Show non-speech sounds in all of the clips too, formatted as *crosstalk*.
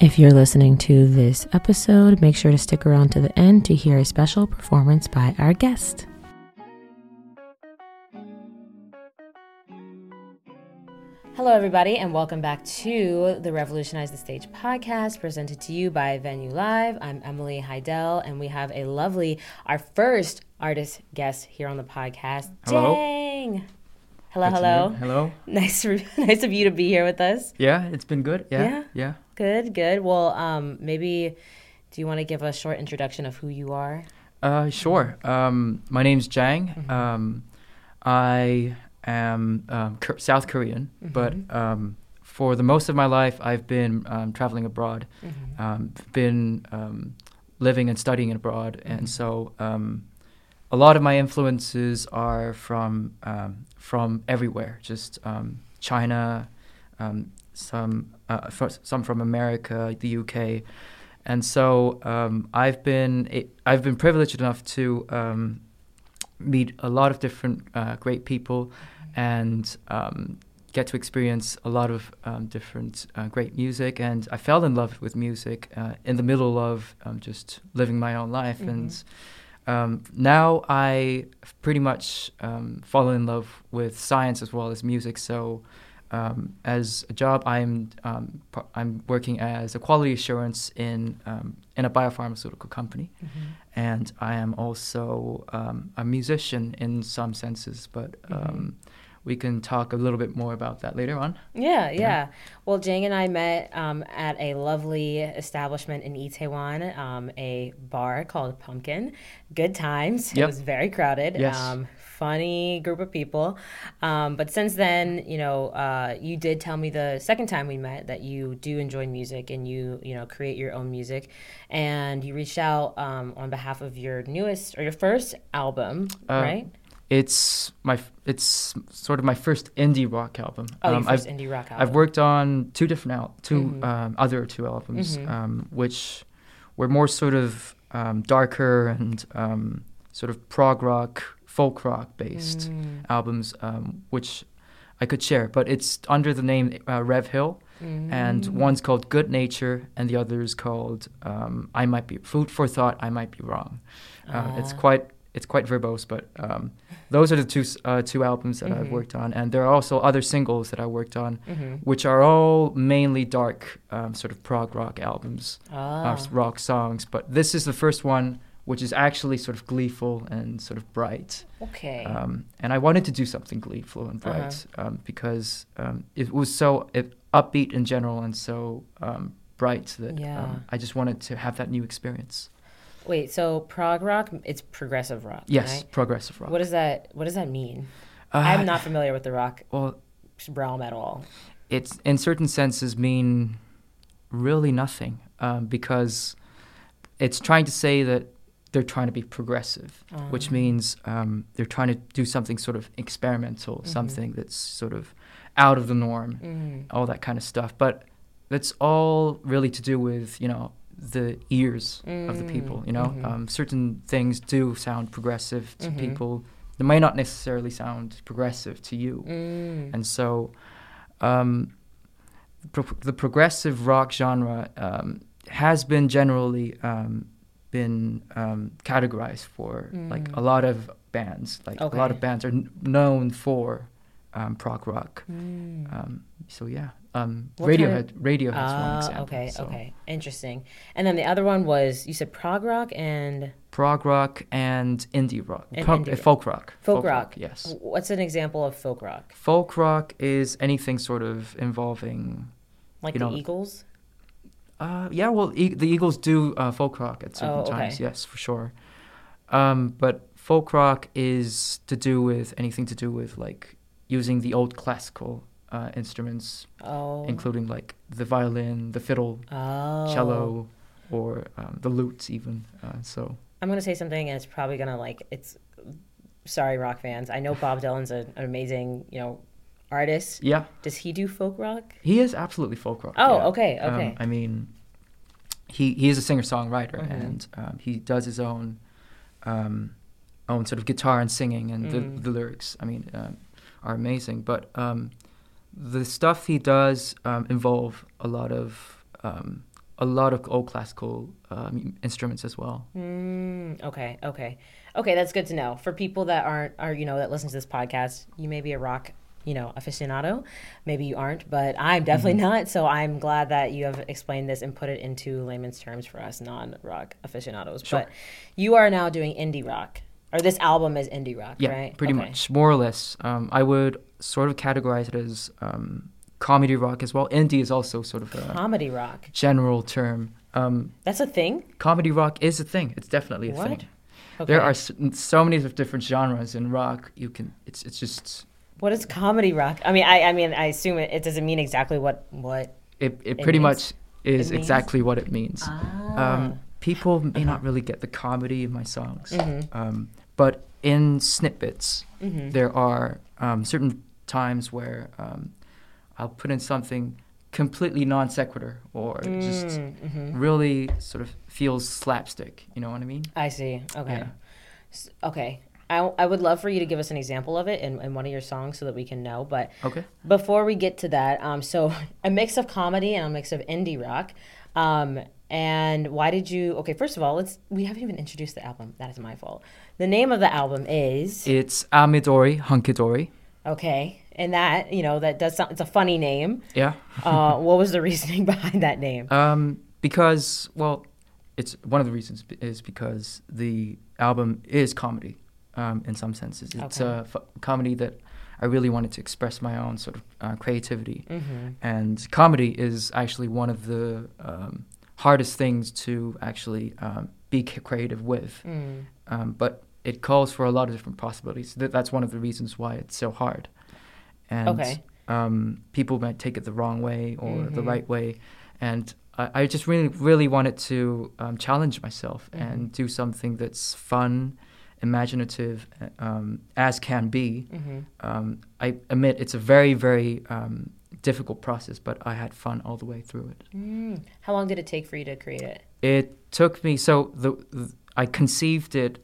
If you're listening to this episode, make sure to stick around to the end to hear a special performance by our guest. Hello, everybody, and welcome back to the Revolutionize the Stage podcast presented to you by Venue Live. I'm Emily Heidel, and we have a lovely, our first artist guest here on the podcast. Hello. Dang. Hello, Good hello. Hello. *laughs* Nice, for, *laughs* nice of you to be here with us. Yeah, it's been good. Yeah. Yeah? Yeah. Good, good. Well, um, maybe do you want to give a short introduction of who you are? Uh, sure. Um, my name's Jang. Mm-hmm. Um, I am um, South Korean, but Mm-hmm. um, for the most of my life, I've been um, traveling abroad. Mm-hmm. Um, been um, living and studying abroad, Mm-hmm. and so um, a lot of my influences are from um, from everywhere. Just um, China, um, some uh, some from America, the UK, and so um, I've been i I've been privileged enough to um, meet a lot of different uh, great people, and um, get to experience a lot of um, different uh, great music. And I fell in love with music uh, in the middle of um, just living my own life. And um, now I pretty much um, fallen in love with science as well as music. So. Um, as a job, I'm um, I'm working as a quality assurance in um, in a biopharmaceutical company, and I am also um, a musician in some senses. But um, we can talk a little bit more about that later on. Yeah, yeah. Well, Jang and I met um, at a lovely establishment in Itaewon, um, a bar called Pumpkin. Good times. It was very crowded. Yes. Funny group of people. Um, but since then, you know, uh, you did tell me the second time we met that you do enjoy music and you, you know, create your own music. And you reached out um, on behalf of your newest or your first album, Uh, right? It's my it's sort of my first indie rock album. Oh, your Um, 1st I've, indie rock album. I've worked on two different al- 2 Mhm. um, other two albums, Mhm. um, which were more sort of um, darker and um, sort of prog rock, folk rock based Mm, albums, um, which I could share. But it's under the name uh, Rev Hill, and mm. one's called Good Nature, and the other is called um, I Might Be Food for Thought. I Might Be Wrong. Uh, it's Ah. quite it's quite verbose, but um, those are the two uh, two albums that I've Mhm. worked on, and there are also other singles that I worked on, Mhm. which are all mainly dark, um, sort of prog rock albums, Ah. uh, rock songs. But this is the first one, which is actually sort of gleeful and sort of bright. Okay. Um, and I wanted to do something gleeful and Uh-huh. bright um, because um, it was so it, upbeat in general and so um, bright that Yeah. um, I just wanted to have that new experience. Wait, so prog rock, it's progressive rock. Yes, right? progressive rock. What does that What does that mean? Uh, I'm not familiar with the rock Well, realm at all. it's in certain senses mean really nothing um, because it's trying to say that they're trying to be progressive, which Um, means um, they're trying to do something sort of experimental, Mhm. something that's sort of out of the norm, mhm. all that kind of stuff. But that's all really to do with you know the ears of the people. You know, Mhm. um, certain things do sound progressive to Mhm. people. They may not necessarily sound progressive to you. Mm. And so, um, pro- the progressive rock genre um, has been generally um, been um, categorized for like Mm. a lot of bands. Like a lot of bands are n- known for um, prog rock. Mm. Um, so yeah, um, What kind Radiohead. Radiohead's one Ah, example. okay, so okay, interesting. And then the other one was you said prog rock and Prog rock and indie rock, And Punk- indie uh, rock. folk rock. Folk rock. Yes. what's an example of folk rock? Folk rock is anything sort of involving Like You the know, Eagles? Uh, yeah, well, e- the Eagles do uh, folk rock at certain Oh, okay. times, yes, for sure. Um, but folk rock is to do with anything to do with like using the old classical uh, instruments, Oh, including like the violin, the fiddle, oh. cello, or um, the lutes, even. Uh, so I'm gonna say something, and it's probably gonna like it's. Sorry, rock fans. I know Bob Dylan's a, an amazing, you know, artist. yeah, Does he do folk rock? he is absolutely folk rock. Oh, yeah. okay, Um, okay. I mean, he he is a singer songwriter, Mhm. and um, he does his own um, own sort of guitar and singing, and Mm. the the lyrics. I mean, um, are amazing. But um, the stuff he does um, involve a lot of um, a lot of old classical um, instruments as well. Mm, okay, okay, okay. That's good to know for people that aren't are you know that listen to this podcast. You may be a rock you know aficionado maybe you aren't but i'm definitely Mm-hmm. not so i'm glad that you have explained this and put it into layman's terms for us non-rock aficionados Sure. but you are now doing indie rock or this album is indie rock Yeah, right pretty Okay. much, more or less. Um, I would sort of categorize it as um, comedy rock as well. Indie is also sort of a comedy rock general term. Um, that's a thing comedy rock is a thing. It's definitely a What? thing. okay. There are s- so many different genres in rock. You can. It's it's just what is comedy rock i mean i i mean i assume it, it doesn't mean exactly what what it. It, It pretty means- much is exactly what it means. ah. Um, people may not really get the comedy in my songs, Mhm. um, but in snippets, Mhm. there are um, certain times where um, I'll put in something completely non sequitur or just Mm, mhm. really sort of feels slapstick. You know what I mean? I see. Okay. Yeah. S- Okay. I, I would love for you to give us an example of it in, in one of your songs so that we can know. But Okay. before we get to that, um, so *laughs* a mix of comedy and a mix of indie rock. Um, and why did you? Okay, first of all, let's. We haven't even introduced the album. That is my fault. The name of the album is It's Amidori Hunkidori. okay, and that you know that does sound. It's a funny name. Yeah. Uh, *laughs* what was the reasoning *laughs* behind that name? Um, because well, it's one of the reasons is because the album is comedy, um, in some senses. It's Okay. a f- comedy that I really wanted to express my own sort of uh, creativity, Mm-hmm. and comedy is actually one of the um, hardest things to actually um, be c- creative with. Mm. Um, but it calls for a lot of different possibilities. Th- that's one of the reasons why it's so hard. And Okay. um, people might take it the wrong way or the Mhm. right way. And I, I just really, really wanted to um, challenge myself Mhm. and do something that's fun, imaginative, uh, um, as can be. Mm-hmm. Um, I admit it's a very, very um, difficult process, but I had fun all the way through it. Mm. How long did it take for you to create it? It took me so the, the I conceived it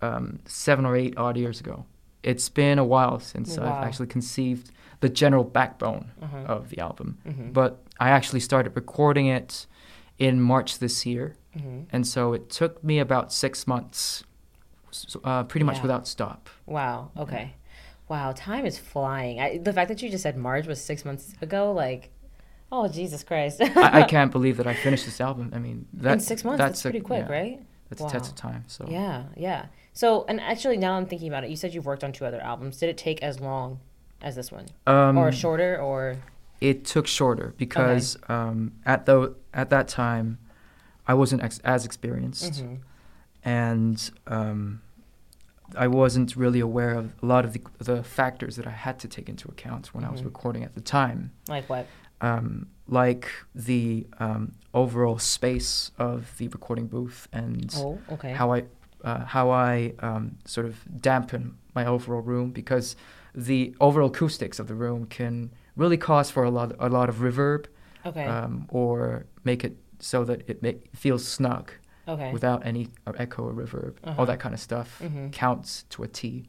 um, seven or eight odd years ago. It's been a while since Wow. I've actually conceived the general backbone Uh-huh. of the album. Mhm. But I actually started recording it in March this year, Mhm. and so it took me about six months, uh, pretty much Yeah. without stop. Wow. Okay. Wow. Time is flying. I, the fact that you just said March was six months ago, like, oh Jesus Christ! I, I *laughs* can't believe that I finished this album. I mean, that, In six months, that's, a- pretty quick, yeah, right? That's Wow. a test of time. So Yeah. Yeah. So, and actually, now I'm thinking about it. You said you've worked on two other albums. Did it take as long as this one, um, or shorter, or? it took shorter because um, at the at that time I wasn't ex- as experienced Mhm. And um, I wasn't really aware of a lot of the, the factors that I had to take into account when I was Mhm. recording at the time, Like what? um, like the um, overall space of the recording booth and Oh, okay. how I uh, how I um, sort of dampen my overall room because the overall acoustics of the room can really cause for a lot a lot of reverb okay. um, or make it so that it make, feels snug okay. without any uh, echo or reverb. Uh-huh. All that kind of stuff Mhm. counts to a T.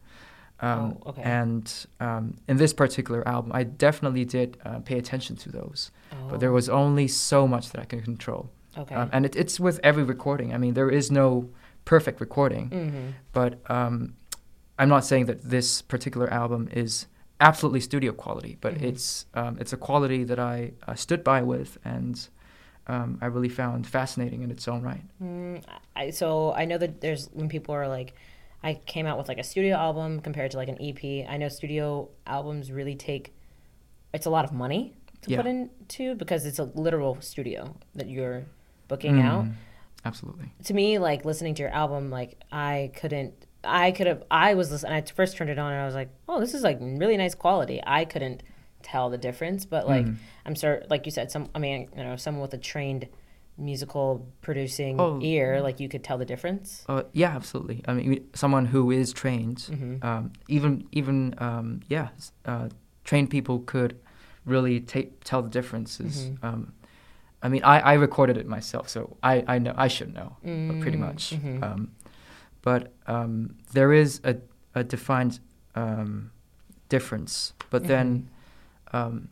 Um, Oh, okay. And um, in this particular album, I definitely did uh, pay attention to those, oh. but there Oh, was only so much that I can control. Okay. Um, and it, it's with every recording. I mean, there is no perfect recording, mm-hmm. but um, I'm not saying that this particular album is absolutely studio quality, but Mhm. it's um, it's a quality that I uh, stood by with, and um, I really found fascinating in its own right. Mm, I, so I know that there's when people are like, I came out with like a studio album compared to like an EP. I know studio albums really take, it's a lot of money to Yeah. put into because it's a literal studio that you're booking out. Mm, Absolutely. To me, like listening to your album, like I couldn't, I could have, I was listening. I first turned it on and I was like, oh, this is like really nice quality. I couldn't tell the difference, but like Mm. I'm sure, like you said, some. I mean, you know, someone with a trained musical producing Oh. ear, like you could tell the difference. Uh, yeah, absolutely. I mean, someone who is trained, Mhm. um, even even um, yeah, uh, trained people could really take tell the differences. Mhm. Um, I mean, I, I recorded it myself, so I, I know I should know uh, pretty Mm, much. mhm. Um, but um, there is a a defined um, difference. But then Mm-hmm. um,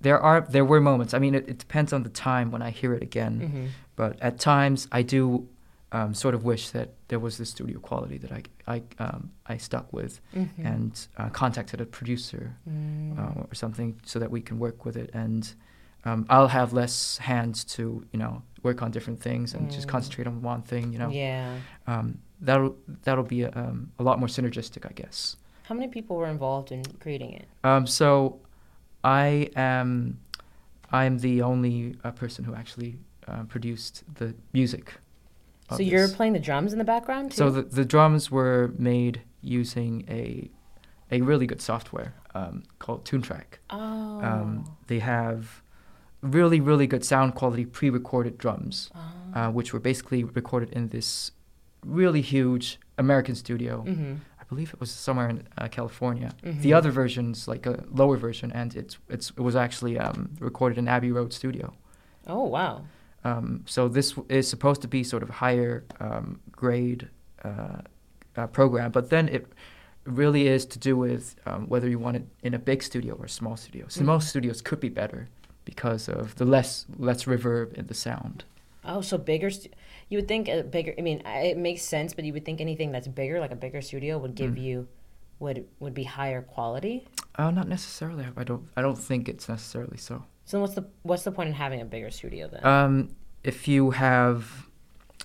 there are there were moments. I mean, it, it depends on the time when I hear it again. Mm-hmm. But at times, I do um, sort of wish that there was the studio quality that I I um, I stuck with Mm-hmm. and uh, contacted a producer Mm. uh, or something so that we can work with it and. Um, I'll have less hands to, you know, work on different things and just Mm. concentrate on one thing. You know, Yeah. um, that'll that'll be a, um, a lot more synergistic, I guess. How many people were involved in creating it? Um, so, I am I'm the only uh, person who actually uh, produced the music. So you're this. playing the drums in the background too? So the the drums were made using a a really good software um, called Toontrack. oh. Um, they have really really good sound quality pre-recorded drums, oh. uh, which were basically recorded in this really huge American studio. mm-hmm. I believe it was somewhere in uh, California. Mhm. The other version's like a lower version, and it's it's it was actually um, recorded in Abbey Road Studio. Oh wow. Um, so this is supposed to be sort of higher um, grade uh, uh, program, but then it really is to do with um, whether you want it in a big studio or a small studio. So Mhm. most studios could be better because of the less less reverb in the sound. Oh, so bigger. Stu- you would think a bigger. I mean, it makes sense, but you would think anything that's bigger, like a bigger studio, would give Mm. you would would be higher quality. Uh, not necessarily. I don't. I don't think it's necessarily so. So what's the what's the point in having a bigger studio then? Um, if you have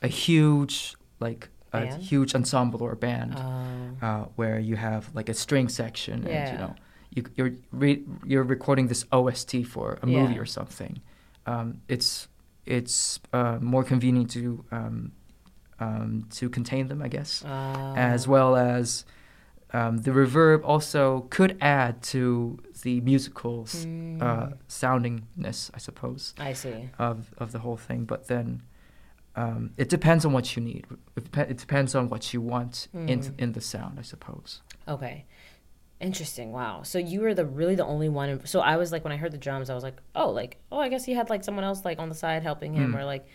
a huge, like a Band? huge ensemble or band, Oh. uh, where you have like a string section, and Yeah. you know, you, you're re- you're recording this OST for a movie Yeah. or something. Um, it's it's uh, more convenient to um, um, to contain them, I guess, as Oh. well as. Um, the reverb also could add to the musical s- uh, Mm. soundingness, I suppose I see. of of the whole thing. But then um, it depends on what you need. It, dep- it depends on what you want in Mm. in the sound, I suppose. Okay. Interesting. Wow. So you were the really the only one. In, so I was like, when I heard the drums, I was like, oh, like, oh, I guess he had like someone else like on the side helping him Mm. or like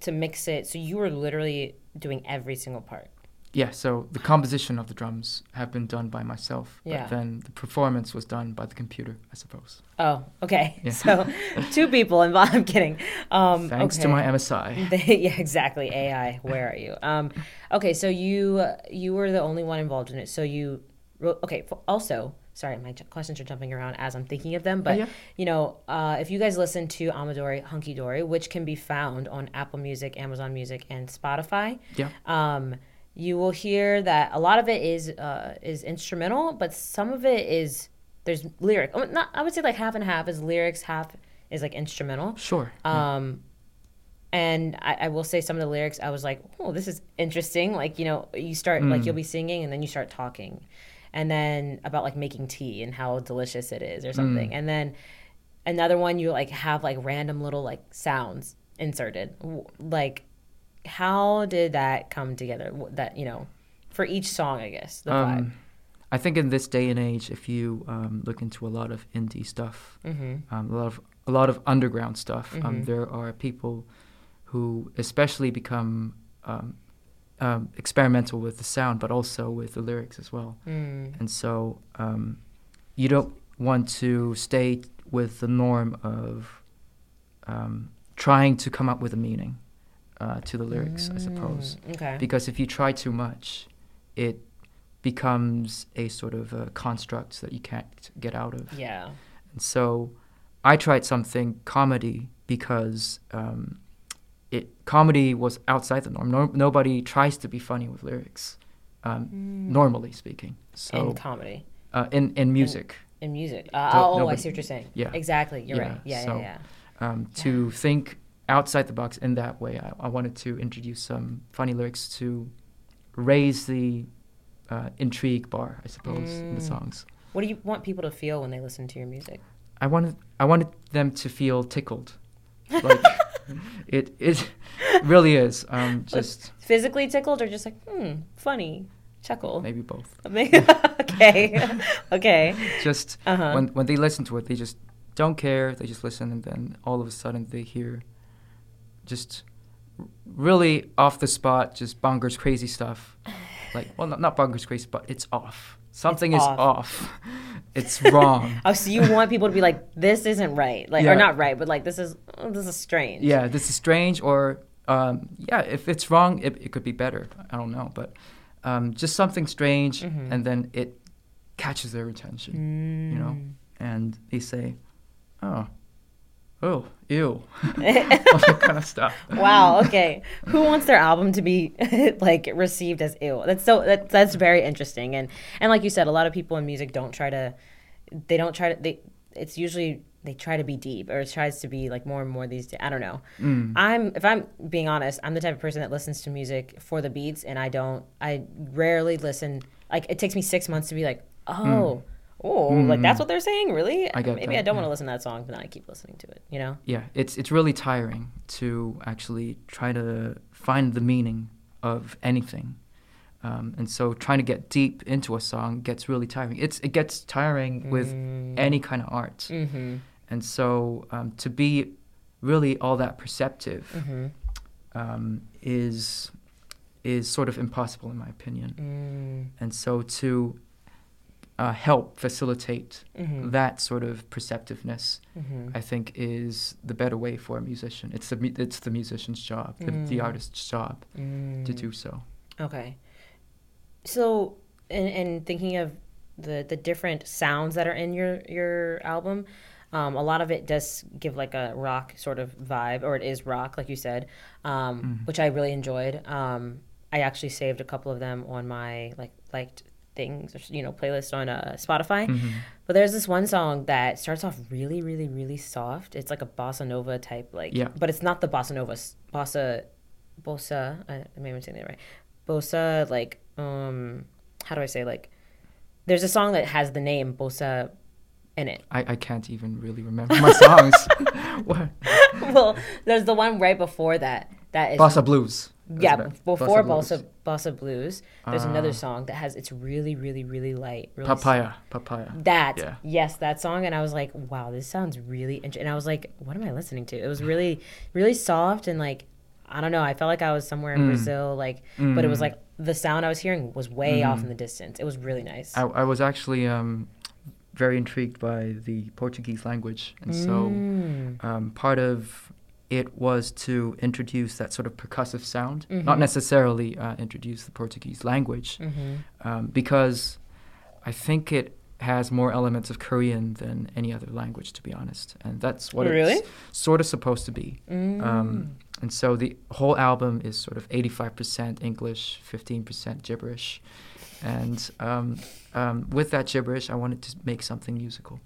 to mix it. So you were literally doing every single part. Yeah. So the composition of the drums have been done by myself, Yeah. but then the performance was done by the computer, I suppose. Oh, okay. Yeah. *laughs* So two people *laughs* involved. I'm kidding. Um, Thanks to my MSI. They, *laughs* yeah, exactly. AI, where are you? Um, okay, so you you were the only one involved in it. So you. Okay, also, sorry, my questions are jumping around as I'm thinking of them. But yeah. you know, uh, if you guys listen to Amadori Hunky Dory, which can be found on Apple Music, Amazon Music, and Spotify, Yeah. um, you will hear that a lot of it is uh, is instrumental, but some of it is there's lyric. oh, Not I would say like half and half is lyrics, half is like instrumental. Sure. yeah. Um, and I, I will say some of the lyrics, I was like, oh, this is interesting. Like, you know, you start, like, Mm. you'll be singing and then you start talking. And then about like making tea and how delicious it is or something. Mm. And then another one, you like have like random little like sounds inserted. Like, how did that come together? That, you know, for each song, I guess, the vibe. Um, I think in this day and age, if you um, look into a lot of indie stuff, Mm-hmm. um, a lot of a lot of underground stuff. Um, Mhm. there are people who especially become um, experimental with the sound, but also with the lyrics as well. Mm. And so um, you don't want to stay with the norm of um, trying to come up with a meaning uh, to the lyrics, I suppose. Mm, Okay. Because if you try too much, it becomes a sort of a construct that you can't get out of. yeah. And so I tried something comedy because um, it comedy was outside the norm. No, nobody tries to be funny with lyrics, um, Mm. normally speaking. So in comedy. uh, in in music, In music. Uh, oh, oh, I nobody- see what you're saying. yeah. Exactly. You're Yeah, right. Yeah, so- yeah, yeah. um, to think outside the box in that way, I, I wanted to introduce some funny lyrics to raise the uh, intrigue bar, I suppose, in the Mm. songs. What do you want people to feel when they listen to your music? I wanted I wanted them to feel tickled, like *laughs* *laughs* it it really is. Um, *laughs* just Physically tickled or just like, hmm, funny, chuckle? maybe both. *laughs* okay. okay. Just Uh-huh. when when they listen to it, they just don't care. They just listen, and then all of a sudden they hear just really off the spot, just bonkers crazy stuff. Like well, not, not bonkers crazy, but it's off. something is off. off. It's wrong. *laughs* Oh, so you want people to be like, this isn't right, like, Yeah. or not right, but like, this is oh, this is strange. yeah, this is strange, or um, yeah, if it's wrong, it, it could be better. I don't know, but um, just something strange, Mm-hmm. and then it catches their attention, you know, Mm. and they say, "Oh, oh, ew," *laughs* *laughs* all that kind of stuff. Wow. Okay. Who wants their album to be *laughs* like received as ew? That's so that, that's very interesting. And and like you said, a lot of people in music don't try to. They don't try to. They. It's usually they try to be deep or it tries to be like more and more these days. I don't know. Mm. I'm if I'm being honest, I'm the type of person that listens to music for the beats, and I don't. I rarely listen. Like it takes me six months to be like, oh. Oh, like that's what they're saying, really? Mm. I Maybe that, I don't want to listen to that song, but then I keep listening to it. You know? yeah, it's it's really tiring to actually try to find the meaning of anything, um, and so trying to get deep into a song gets really tiring. It's it gets tiring with any kind of art, Mm-hmm. and so um, to be really all that perceptive Mm-hmm. um, is is sort of impossible in my opinion, Mm. and so to uh, help facilitate Mm-hmm. that sort of perceptiveness Mm-hmm. I think is the better way for a musician. It's the it's the musician's job, the, the Mm. artist's job to do so. Okay. So, and, and thinking of the the different sounds that are in your your album, um, a lot of it does give like a rock sort of vibe, or it is rock, like you said, um, which I really enjoyed. Um, I actually saved a couple of them on my like liked things, or, you know, playlist on uh, Spotify. Mm-hmm. But there's this one song that starts off really, really, really soft. It's like a bossa nova type, like, Yeah. but it's not the bossa nova, bossa, bossa. I, I may be saying that right. Bossa, like, um, how do I say like? There's a song that has the name bossa in it. I, I can't even really remember my songs. *laughs* *laughs* what? well, there's the one right before that. That is Bossa Blues. Yeah, before bossa bossa blues. There's another Ah. song that has it's really, really, really light. Really Papaya. Papaya. That Yeah. yes, that song, and I was like, wow, this sounds really. interesting. And I was like, what am I listening to? It was really, really soft and like, I don't know. I felt like I was somewhere in Mm. Brazil, like, but it was Mm. like the sound I was hearing was way off Mm. in the distance. It was really nice. I, I was actually um, very intrigued by the Portuguese language, and so Mm. um, part of it was to introduce that sort of percussive sound, not Mhm. necessarily uh, introduce the Portuguese language, Mm-hmm. um, because I think it has more elements of Korean than any other language, to be honest, and that's what Really? it's sort of supposed to be. Mm. Um, and so the whole album is sort of 85% English, 15% gibberish. And um, um, with that gibberish, I wanted to make something musical.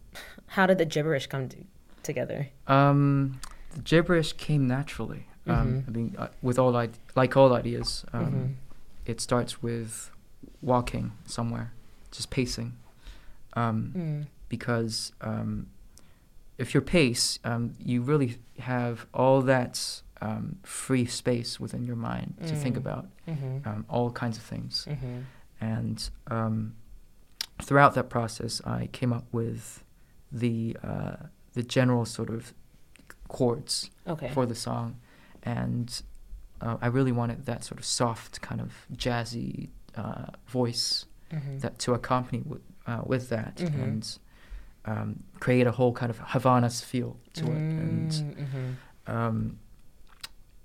How did the gibberish come to- together? Um, the gibberish came naturally. Um, Mhm. I mean, uh, with all I- like all ideas, um, Mhm. it starts with walking somewhere, just pacing. Um, Mm. because um, if you pace, um, you really have all that um, free space within your mind to think Mm. about Mm-hmm. um, all kinds of things. Mm-hmm. And um, throughout that process, I came up with the uh, the general sort of chords Okay. for the song, and uh, I really wanted that sort of soft, kind of jazzy uh, voice Mhm. that to accompany with, uh, with that Mhm. and um, create a whole kind of Havana's feel to it. And Mhm. um,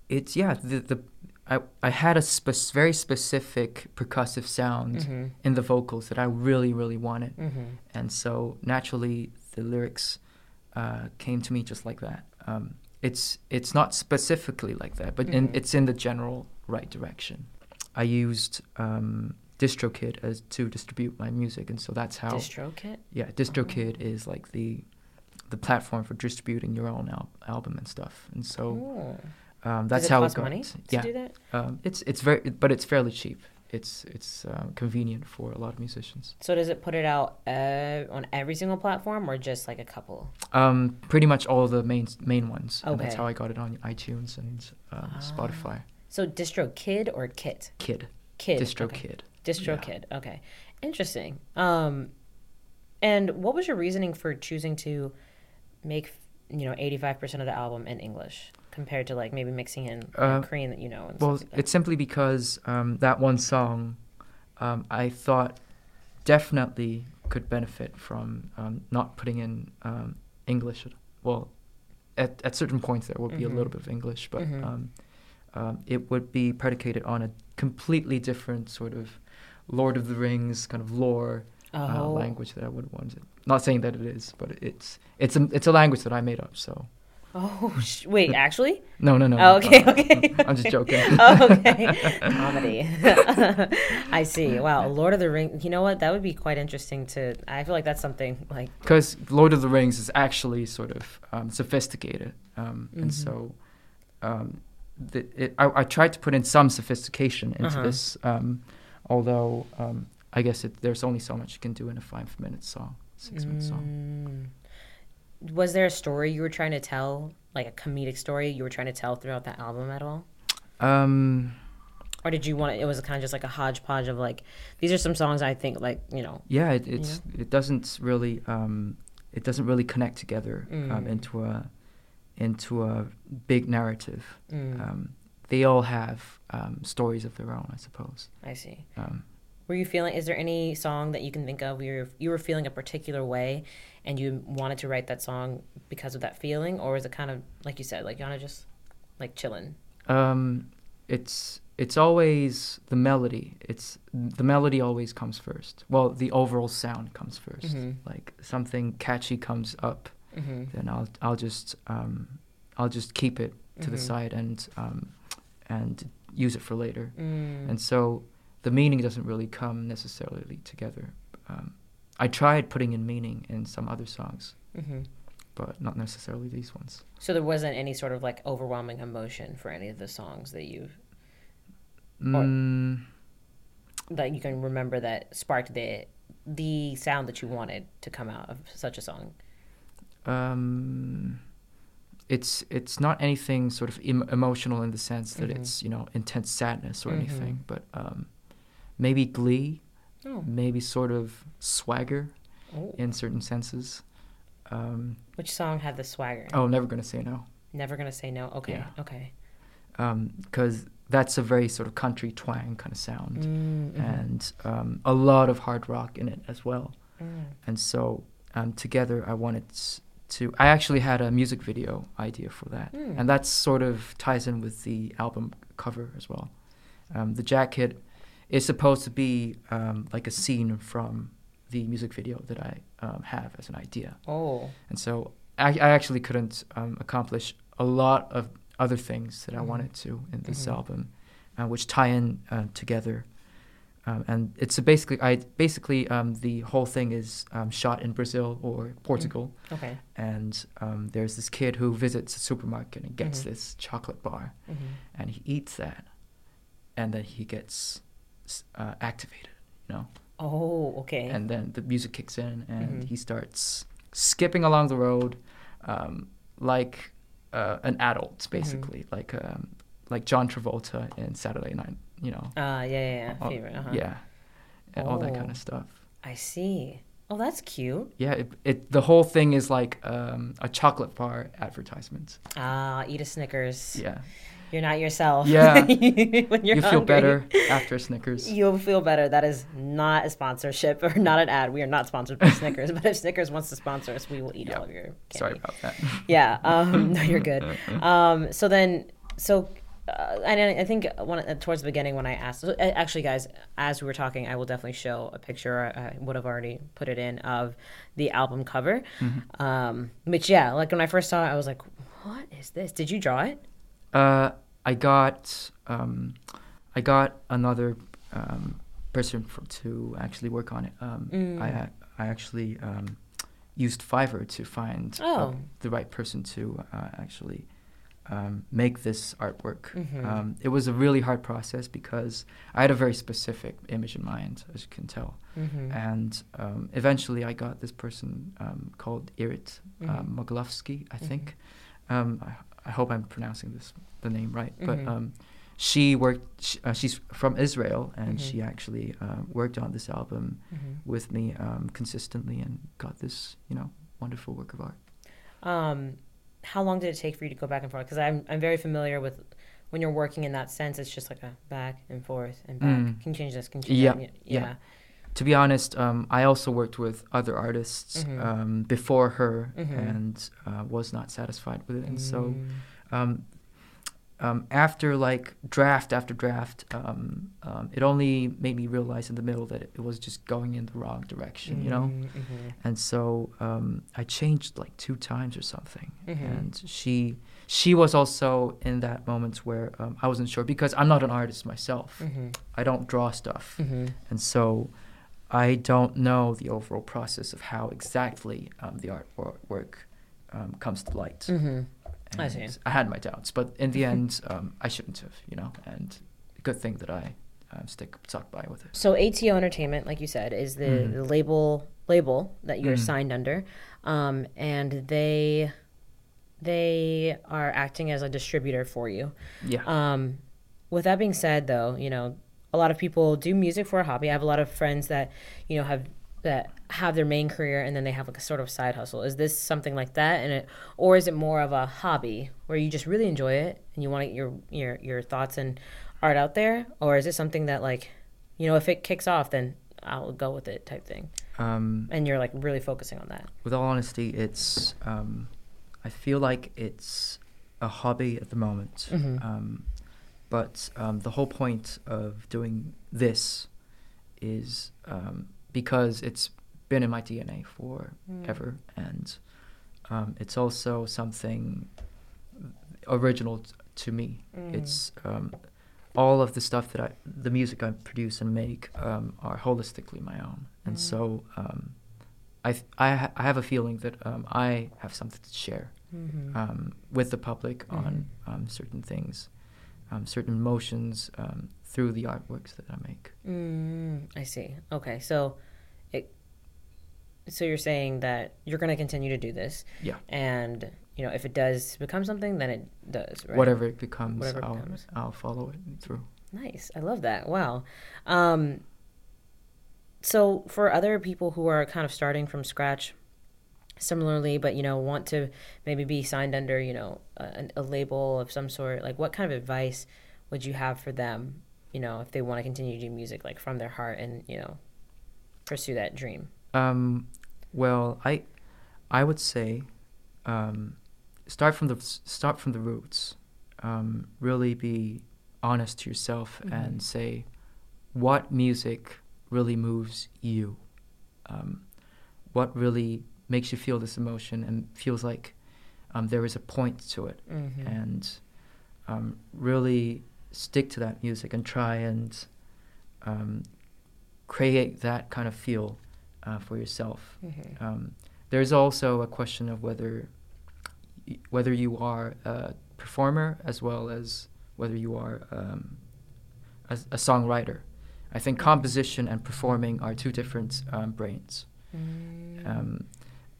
it's yeah, the the I I had a spe- very specific percussive sound Mhm. in the vocals that I really really wanted, Mhm. and so naturally the lyrics uh, came to me just like that. Um, it's it's not specifically like that, but in, Mhm. it's in the general right direction. I used um, DistroKid as to distribute my music, and so that's how DistroKit. yeah, DistroKid is like the the platform for distributing your own al- album and stuff, and so Oh. um, Does that's it how cost it got. money to yeah, do that? um, it's it's very, but it's fairly cheap. It's it's um, convenient for a lot of musicians. So does it put it out uh, on every single platform or just like a couple? Um, pretty much all the main main ones. And that's how I got it on iTunes and um, Ah. Spotify. So distro kid or Kit? Kid, Kid. DistroKid. okay. Distro Yeah. Kid. Okay. Interesting. Um, and what was your reasoning for choosing to make, you know, 85% of the album in English compared to like maybe mixing in Uh, Korean that you know? And Well, like it's simply because um, that one song, um, I thought definitely could benefit from um, not putting in um, English. Well, at, at certain points there will be Mhm. a little bit of English, but Mhm. um, um, it would be predicated on a completely different sort of Lord of the Rings kind of lore uh, Oh. language that I would want it. Not saying that it is, but it's it's a it's a language that I made up. So Oh, sh- wait, actually? no, no, no. Oh, okay, uh, okay. *laughs* I'm just joking. *laughs* oh, okay. Comedy. *laughs* I see. Wow, Lord of the Rings. You know what? That would be quite interesting to. I feel like that's something like. because Lord of the Rings is actually sort of um, sophisticated, um, and Mhm. so um, the, it, I, I tried to put in some sophistication into Uh-huh. this, um, although um, I guess it, there's only so much you can do in a five-minute song, six-minute song. Was there a story you were trying to tell, like a comedic story you were trying to tell throughout the album at all? Um, Or did you want it? It was kind of just like a hodgepodge of like, these are some songs I think like you know. yeah, it, it's it doesn't really um, it doesn't really connect together um, Mm. into a into a big narrative. Mm, Um, they all have um, stories of their own, I suppose. I see. Um, Were you feeling? Is there any song that you can think of where you were feeling a particular way, and you wanted to write that song because of that feeling, or is it kind of like you said, like to just like chilling? Um, it's it's always the melody. It's the melody always comes first. Well, the overall sound comes 1st Mhm. Like something catchy comes up, Mm-hmm. then I'll I'll just um, I'll just keep it to the Mhm. side and um, and use it for later. Mm. And so the meaning doesn't really come necessarily together. Um, I tried putting in meaning in some other songs, hmm but not necessarily these ones. So there wasn't any sort of like overwhelming emotion for any of the songs that you Mm, that you can remember that sparked the the sound that you wanted to come out of such a song. um, it's it's not anything sort of em- emotional in the sense that Mhm. it's you know intense sadness or Mhm. anything, but um, maybe glee, Oh, maybe sort of swagger oh. in certain senses. Um, which song had the swagger? oh, never gonna say no, Never gonna say no. Okay, Yeah. okay. because that's a very sort of country twang kind of sound, Mm, mhm. and um, a lot of hard rock in it as well. Mm. And so um, together, I wanted to. I actually had a music video idea for that, Mm. and that sort of ties in with the album cover as well. Um, the jacket is supposed to be um, like a scene from the music video that I um, have as an idea, Oh. and so I, I actually couldn't um, accomplish a lot of other things that I Mhm. wanted to in this Mhm. album, uh, which tie in uh, together. Um, and it's a basically, I basically um, the whole thing is um, shot in Brazil or Portugal, Okay. and um, there's this kid who visits a supermarket and gets Mhm. this chocolate bar, hmm and he eats that, and then he gets uh, activated, you know, Oh, okay. and then the music kicks in, and Mhm. he starts skipping along the road, um, like uh, an adult, Mm-hmm. basically, like um, like John Travolta in Saturday Night, you know, uh, yeah, yeah, yeah. all- Favorite. Uh-huh. yeah, and all that kind Oh. of stuff. I see. Oh, that's cute. Yeah, it, it the whole thing is like um, a chocolate bar advertisement. Ah, eat a Snickers. Yeah, You're not yourself. Yeah. *laughs* when you're you feel hungry. better after Snickers. You'll feel better. That is not a sponsorship *laughs* or not an ad. We are not sponsored by *laughs* Snickers, but if Snickers wants to sponsor us, we will eat Yeah. all of your candy. Sorry about that. Yeah. Um, no, you're good. Um, so then, so, uh, and I I think one, uh, towards the beginning when I asked, uh, actually, guys, as we were talking, I will definitely show a picture. I would have already put it in of the album cover. Mm-hmm. Um, which, yeah, like when I first saw it, I was like, what is this? Did you draw it? Uh, I got um, I got another um, person for, to actually work on it. Um, Mm. I I actually um, used Fiverr to find uh, Oh. the right person to uh, actually um, make this artwork. Mhm. Um, it was a really hard process because I had a very specific image in mind, as you can tell. Mm-hmm. And um, eventually, I got this person um, called Irit Mogilevsky, I think. Um, I, hope I'm pronouncing this the name right. Mhm. But um, she worked. Sh uh, she's from Israel, and Mhm. she actually uh, worked on this album Mm-hmm. with me um, consistently, and got this, you know, wonderful work of art. Um, how long did it take for you to go back and forth? Because I'm I'm very familiar with when you're working in that sense. It's just like a back and forth and back. Mm. Can you change this? Can you change Yeah, that? yeah. yeah. To be honest, um, I also worked with other artists Mhm. um, before her Mhm. and uh, was not satisfied with it, and so Mm. um, um, after like draft after draft, um, um, it only made me realize in the middle that it was just going in the wrong direction, you know. Mm, mhm. And so um, I changed like two times or something, Mhm. and she she was also in that moment where um, I wasn't sure because I'm not an artist myself. Mhm. I don't draw stuff, Mhm. and so I don't know the overall process of how exactly um, the artwork um, comes to light. Mhm. I see. I had my doubts, but in the end, um, I shouldn't have, you know. And good thing that I um, stick stuck by with it. So ATO Entertainment, like you said, is the, Mhm. the label label that you're Mhm. signed under, um, and they they are acting as a distributor for you. Yeah. Um, with that being said, though, you know, a lot of people do music for a hobby. I have a lot of friends that, you know, have that have their main career and then they have like a sort of side hustle. Is this something like that? And it, or is it more of a hobby where you just really enjoy it and you want to get your your your thoughts and art out there, or is it something that like, you know, if it kicks off, then I'll go with it type thing, Um, and you're like really focusing on that. with all honesty, it's um, I feel like it's a hobby at the moment. Mhm. Um, but um, the whole point of doing this is um, because it's been in my DNA forever, and um, it's also something original t- to me. Mm. It's um, all of the stuff that I, the music I produce and make, um, are holistically my own, and Mm. so um, I th- I, ha- I have a feeling that um, I have something to share Mhm. um, with the public on Mhm. um, certain things, um, certain emotions um, through the artworks that I make. Mm, I see. Okay, so it. So you're saying that you're going to continue to do this, Yeah, and you know if it does become something, then it does. Right? whatever it becomes, Whatever it I'll becomes. I'll follow it through. Nice. I love that. Wow. Um, so for other people who are kind of starting from scratch, similarly, but you know want to maybe be signed under you know a, a label of some sort, like what kind of advice would you have for them? You know, if they want to continue to do music like from their heart and you know pursue that dream. Um, well, I I would say um, start from the start from the roots. Um, really be honest to yourself Mhm. and say what music really moves you. Um, what really makes you feel this emotion and feels like um, there is a point to it, Mm-hmm. and um, really stick to that music and try and um, create that kind of feel uh, for yourself. mm-hmm. Um, there's also a question of whether y- whether you are a performer as well as whether you are um, a, a songwriter. I think composition and performing are two different um, brains. Mm.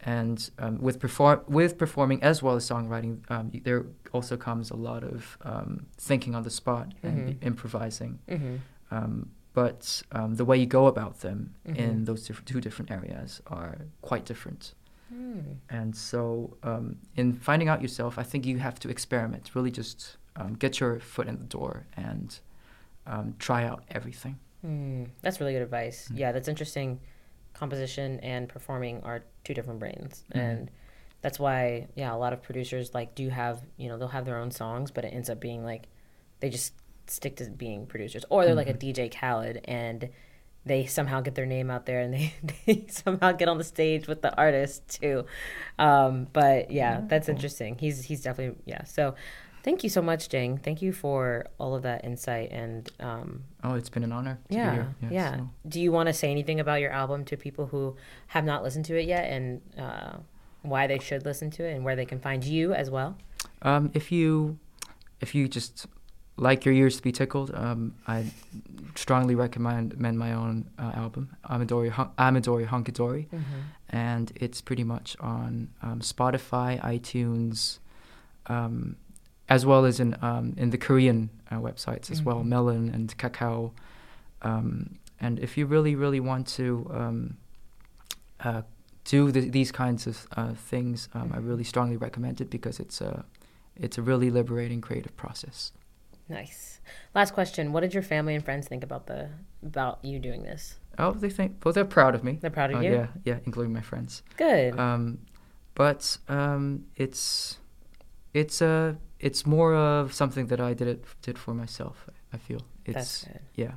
And um, with perform with performing as well as songwriting, um, there also comes a lot of um, thinking on the spot and Mhm. improvising. mm-hmm. Um, but um, the way you go about them Mhm. in those diff- two different areas are quite different. Mm. And so, um, in finding out yourself, I think you have to experiment. Really, just um, get your foot in the door and um, try out everything. Mm, that's really good advice. Mm. Yeah, that's interesting. Composition and performing are two different brains, Mhm. and that's why yeah, a lot of producers like do have you know they'll have their own songs, but it ends up being like they just stick to being producers, or they're like a Mhm. DJ Khaled and they somehow get their name out there and *laughs* they, they somehow get on the stage with the artist too. Um, but yeah, that's interesting. He's he's definitely yeah. So thank you so much, Jang. Thank you for all of that insight and um, Oh, it's been an honor to yeah, be here. yeah. so- Do you want to say anything about your album to people who have not listened to it yet, and uh, why they should listen to it, and where they can find you as well? Um, if you if you just like your ears to be tickled, um, I strongly recommend my own uh, album, Amadori Amadori Hunkadori, and it's pretty much on um, Spotify, iTunes, um, as well as in um, in the Korean uh, websites as well, Mhm. Melon and Kakao. Um, and if you really really want to um, uh, do the, these kinds of uh, things, um, I really strongly recommend it because it's a it's a really liberating creative process. Nice. Last question: What did your family and friends think about the about you doing this? Oh, they think. Well, they're proud of me. They're proud of Uh, you. Yeah, yeah, including my friends. Good. Um, but um, it's it's uh, it's more of something that I did it did for myself. I feel it's yeah.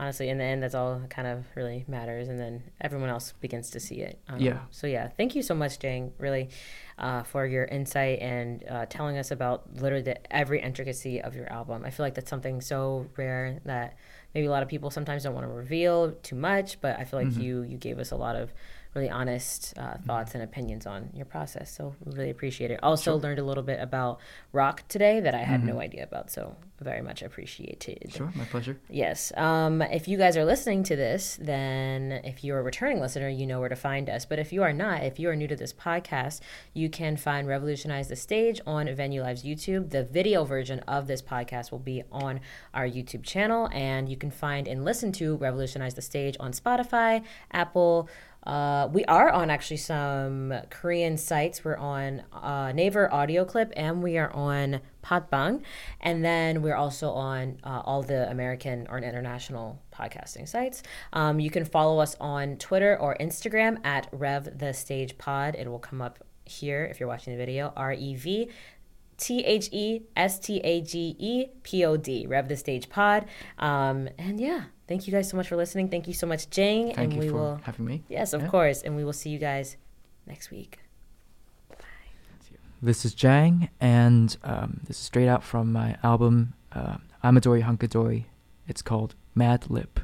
Honestly, in the end, that's all kind of really matters, and then everyone else begins to see it. Um, Yeah. So yeah, thank you so much, Jang, really, uh, for your insight and uh, telling us about literally the, every intricacy of your album. I feel like that's something so rare that maybe a lot of people sometimes don't want to reveal too much, but I feel like Mhm. you you gave us a lot of really honest uh, thoughts and opinions on your process. So really appreciate it. Also Sure. learned a little bit about rock today that I had no Mhm. idea about. So very much appreciated. Sure, my pleasure. Yes. Um, if you guys are listening to this, then if you're a returning listener, you know where to find us. But if you are not, if you are new to this podcast, you can find Revolutionize the Stage on Venue Live's YouTube. The video version of this podcast will be on our YouTube channel, and you can find and listen to Revolutionize the Stage on Spotify, Apple. Uh, we are on actually some Korean sites. We're on uh, Naver Audio Clip and we are on Podbbang. And then we're also on uh, all the American or international podcasting sites. Um, you can follow us on Twitter or Instagram at Rev the Stage Pod. It will come up here if you're watching the video. R E V T H E S T A G E P O D, Rev the Stage Pod. Um, and yeah, thank you guys so much for listening. Thank you so much, Jang. Thank and you we for will, having me. yes, of Yeah. course. And we will see you guys next week. Bye. This is Jang, and um, this is straight out from my album uh, Amadori Hunkadori. It's called Mad Lip.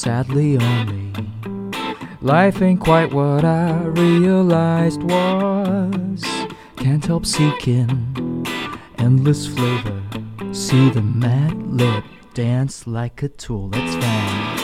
Sadly only. Life ain't quite what I realized was. Can't help seeking endless flavor. See the mad lip dance like a tool. Find.